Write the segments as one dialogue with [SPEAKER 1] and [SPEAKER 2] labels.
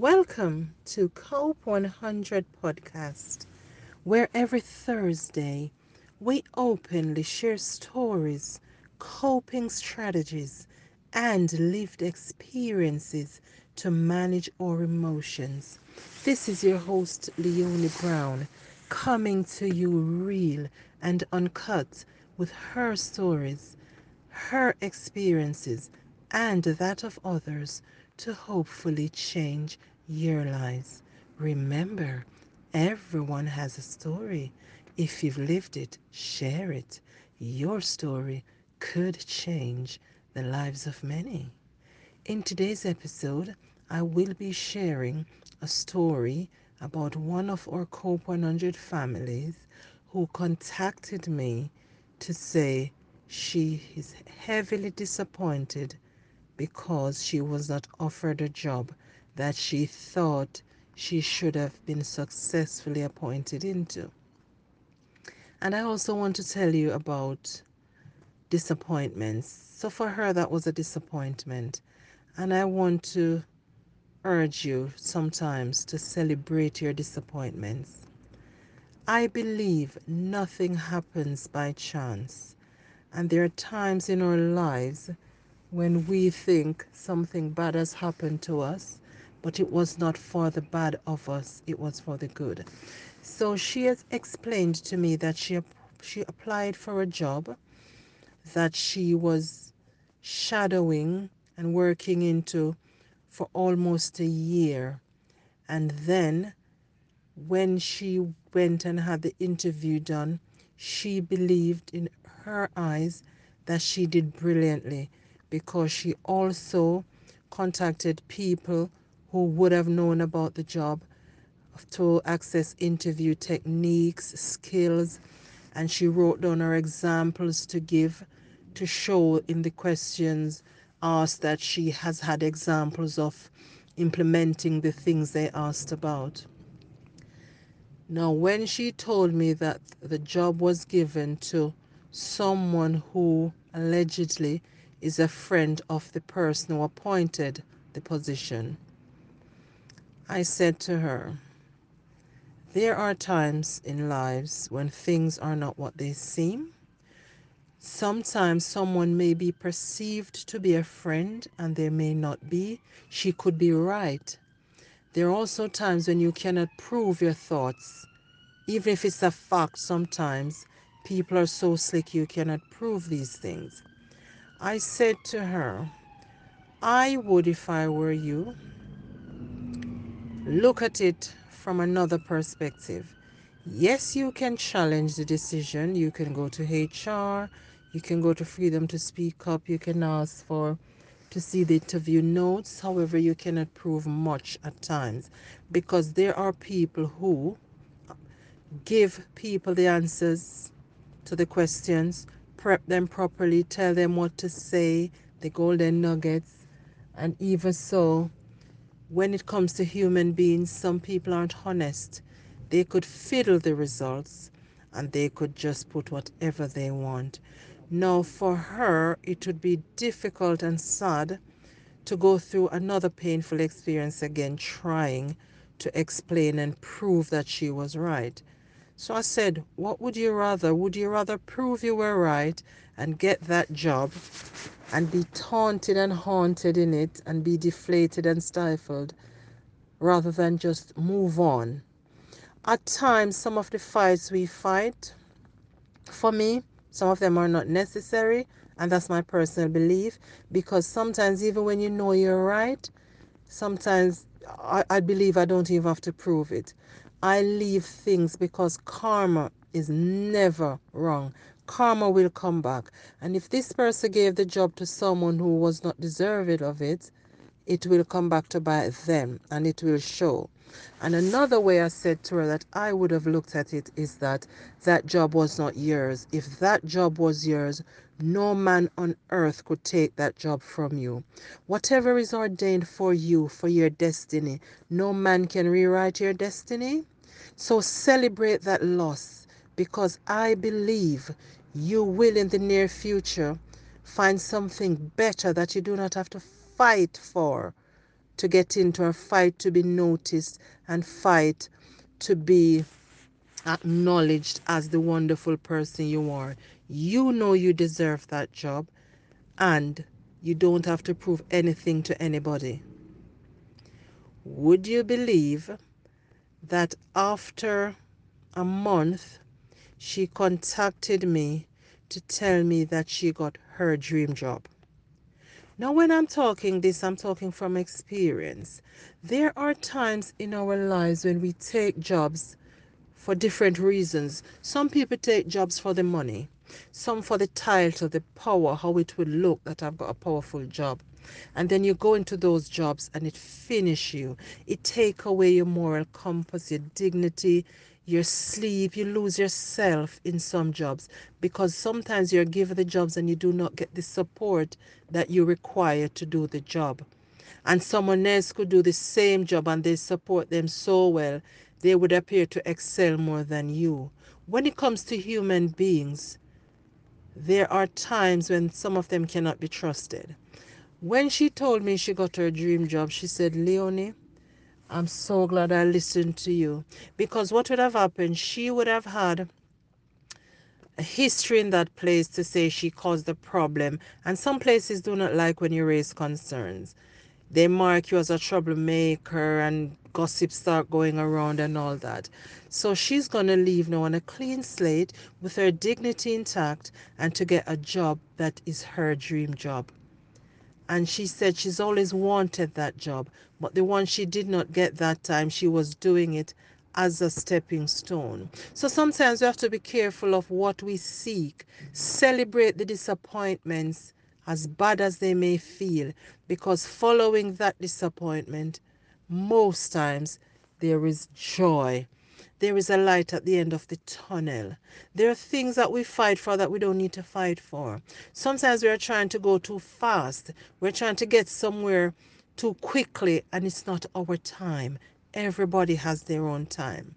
[SPEAKER 1] Welcome to Cope 100 Podcast, where every Thursday we openly share stories, coping strategies, and lived experiences to manage our emotions. This is your host, Leonie Brown, coming to you real and uncut with her stories, her experiences, and that of others to hopefully change your lives. Remember, everyone has a story. If you've lived it, share it. Your story could change the lives of many. In today's episode, I will be sharing a story about one of our COPE 100 families who contacted me to say she is heavily disappointed because she was not offered a job that she thought she should have been successfully appointed into. And I also want to tell you about disappointments. So for her, that was a disappointment. And I want to urge you sometimes to celebrate your disappointments. I believe nothing happens by chance. And there are times in our lives when we think something bad has happened to us, but it was not for the bad of us, it was for the good. So she has explained to me that she she applied for a job that she was shadowing and working into for almost a year. And then when she went and had the interview done, she believed in her eyes that she did brilliantly because she also contacted people who would have known about the job to access interview techniques, skills, and she wrote down her examples to give to show in the questions asked that she has had examples of implementing the things they asked about. Now, when she told me that the job was given to someone who allegedly is a friend of the person who appointed the position. I said to her, There are times in lives when things are not what they seem. Sometimes someone may be perceived to be a friend and they may not be. She could be right. There are also times when you cannot prove your thoughts. Even if it's a fact, sometimes people are so slick you cannot prove these things. I said to her, I would, if I were you, look at it from another perspective. Yes, you can challenge the decision. You can go to HR, you can go to Freedom to Speak Up, you can ask for to see the interview notes. However, you cannot prove much at times because there are people who give people the answers to the questions, prep them properly, tell them what to say, the golden nuggets. And even so, when it comes to human beings, some people aren't honest. They could fiddle the results and they could just put whatever they want. Now, for her, it would be difficult and sad to go through another painful experience again, trying to explain and prove that she was right. So I said, What would you rather? Would you rather prove you were right and get that job and be taunted and haunted in it and be deflated and stifled rather than just move on? At times, some of the fights we fight, for me, some of them are not necessary, and that's my personal belief because sometimes, even when you know you're right, sometimes I, I believe I don't even have to prove it. I leave things because karma is never wrong. Karma will come back. And if this person gave the job to someone who was not deserving of it, it will come back to bite them and it will show. And another way I said to her that I would have looked at it is that that job was not yours. If that job was yours, no man on earth could take that job from you. Whatever is ordained for you, for your destiny, no man can rewrite your destiny. So celebrate that loss because I believe you will in the near future find something better that you do not have to fight for to get into a fight to be noticed and fight to be acknowledged as the wonderful person you are. You know you deserve that job and you don't have to prove anything to anybody. Would you believe that after a month, she contacted me to tell me that she got her dream job? Now, when I'm talking this, I'm talking from experience. There are times in our lives when we take jobs for different reasons. Some people take jobs for the money, some for the title, the power, how it will look that I've got a powerful job. And then you go into those jobs and it finish you. It take away your moral compass, your dignity, your sleep. You lose yourself in some jobs because sometimes you're given the jobs and you do not get the support that you require to do the job. And someone else could do the same job and they support them so well they would appear to excel more than you. When it comes to human beings, there are times when some of them cannot be trusted. When she told me she got her dream job, she said, Leonie, I'm so glad I listened to you. Because what would have happened? She would have had a history in that place to say she caused the problem. And some places do not like when you raise concerns. They mark you as a troublemaker and gossip start going around and all that. So she's going to leave now on a clean slate with her dignity intact and to get a job that is her dream job. And she said she's always wanted that job, but the one she did not get that time, she was doing it as a stepping stone. So sometimes we have to be careful of what we seek, celebrate the disappointments as bad as they may feel, because following that disappointment, most times there is joy. There is a light at the end of the tunnel. There are things that we fight for that we don't need to fight for. Sometimes we are trying to go too fast. We're trying to get somewhere too quickly, and it's not our time. Everybody has their own time.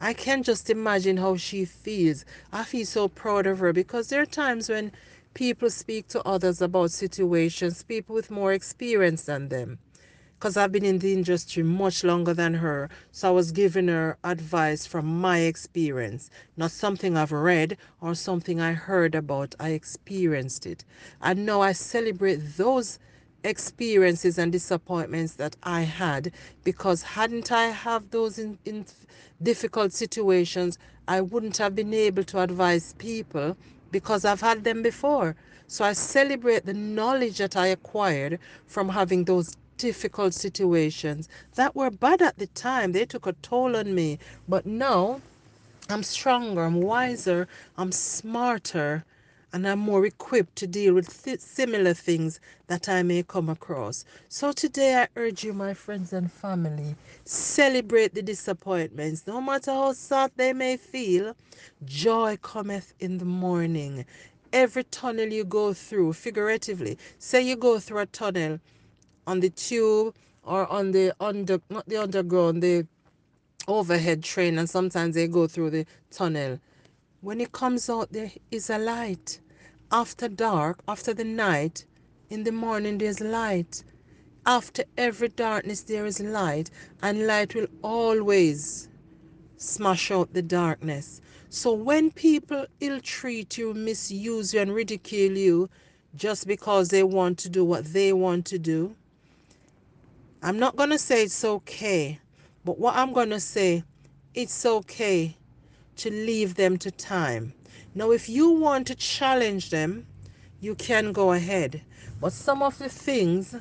[SPEAKER 1] I can't just imagine how she feels. I feel so proud of her because there are times when people speak to others about situations, people with more experience than them because I've been in the industry much longer than her. So I was giving her advice from my experience, not something I've read or something I heard about. I experienced it. And now I celebrate those experiences and disappointments that I had because hadn't I have those in, in difficult situations, I wouldn't have been able to advise people because I've had them before. So I celebrate the knowledge that I acquired from having those difficult situations that were bad at the time. They took a toll on me. But now I'm stronger, I'm wiser, I'm smarter, and I'm more equipped to deal with th- similar things that I may come across. So today I urge you, my friends and family, celebrate the disappointments. No matter how sad they may feel, joy cometh in the morning. Every tunnel you go through, figuratively, say you go through a tunnel on the tube or on the under not the underground the overhead train and sometimes they go through the tunnel. When it comes out there is a light. After dark after the night in the morning there's light. After every darkness there is light and light will always smash out the darkness. So when people ill treat you misuse you and ridicule you just because they want to do what they want to do I'm not going to say it's okay, but what I'm going to say, it's okay to leave them to time. Now, if you want to challenge them, you can go ahead. But some of the things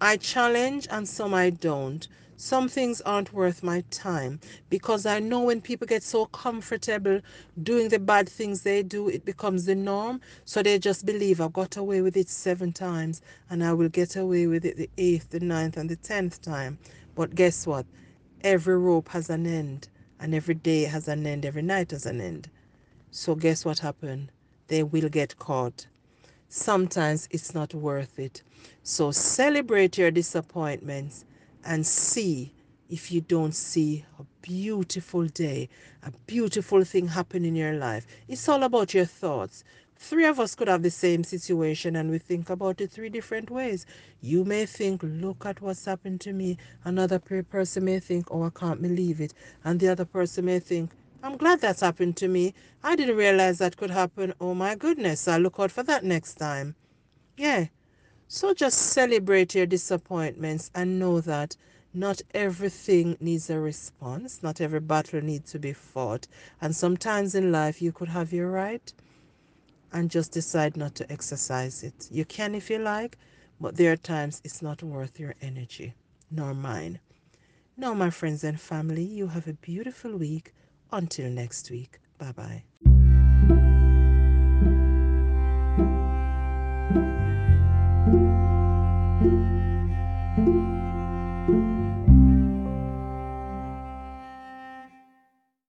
[SPEAKER 1] I challenge and some I don't. Some things aren't worth my time because I know when people get so comfortable doing the bad things they do, it becomes the norm. So they just believe I've got away with it seven times and I will get away with it the eighth, the ninth, and the tenth time. But guess what? Every rope has an end, and every day has an end, every night has an end. So guess what happened? They will get caught. Sometimes it's not worth it. So celebrate your disappointments and see if you don't see a beautiful day, a beautiful thing happen in your life. It's all about your thoughts. Three of us could have the same situation and we think about it three different ways. You may think, look at what's happened to me. Another person may think, oh, I can't believe it. And the other person may think, I'm glad that's happened to me. I didn't realize that could happen. Oh my goodness, I'll look out for that next time. Yeah. So just celebrate your disappointments and know that not everything needs a response. Not every battle needs to be fought. And sometimes in life, you could have your right and just decide not to exercise it. You can if you like, but there are times it's not worth your energy nor mine. Now, my friends and family, you have a beautiful week. Until next week. Bye bye.